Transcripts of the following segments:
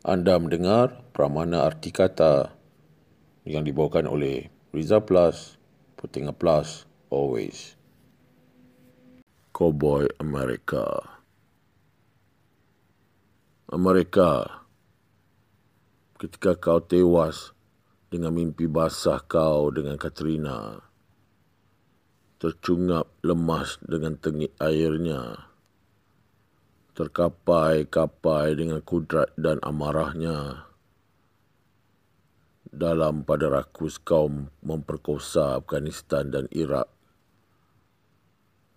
Anda mendengar Pramana Arti Kata yang dibawakan oleh Riza Plus, Putinga Plus, Always. Cowboy Amerika Amerika Ketika kau tewas dengan mimpi basah kau dengan Katrina, tercungap lemas dengan tengik airnya, terkapai-kapai dengan kudrat dan amarahnya. Dalam pada rakus kaum memperkosa Afghanistan dan Iraq.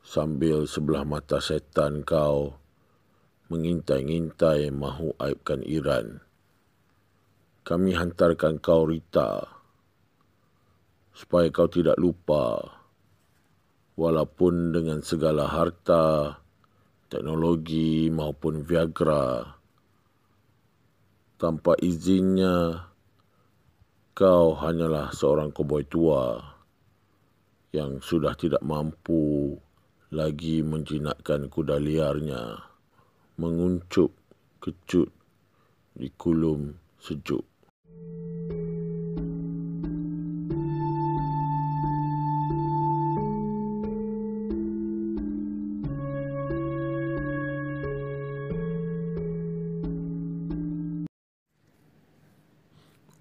Sambil sebelah mata setan kau mengintai-ngintai mahu aibkan Iran. Kami hantarkan kau Rita supaya kau tidak lupa walaupun dengan segala harta, teknologi maupun Viagra. Tanpa izinnya, kau hanyalah seorang koboi tua yang sudah tidak mampu lagi menjinakkan kuda liarnya, menguncup kecut di kulum sejuk.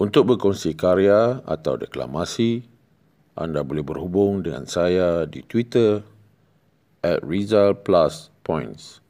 Untuk berkongsi karya atau deklamasi, anda boleh berhubung dengan saya di Twitter at Rizal Plus Points.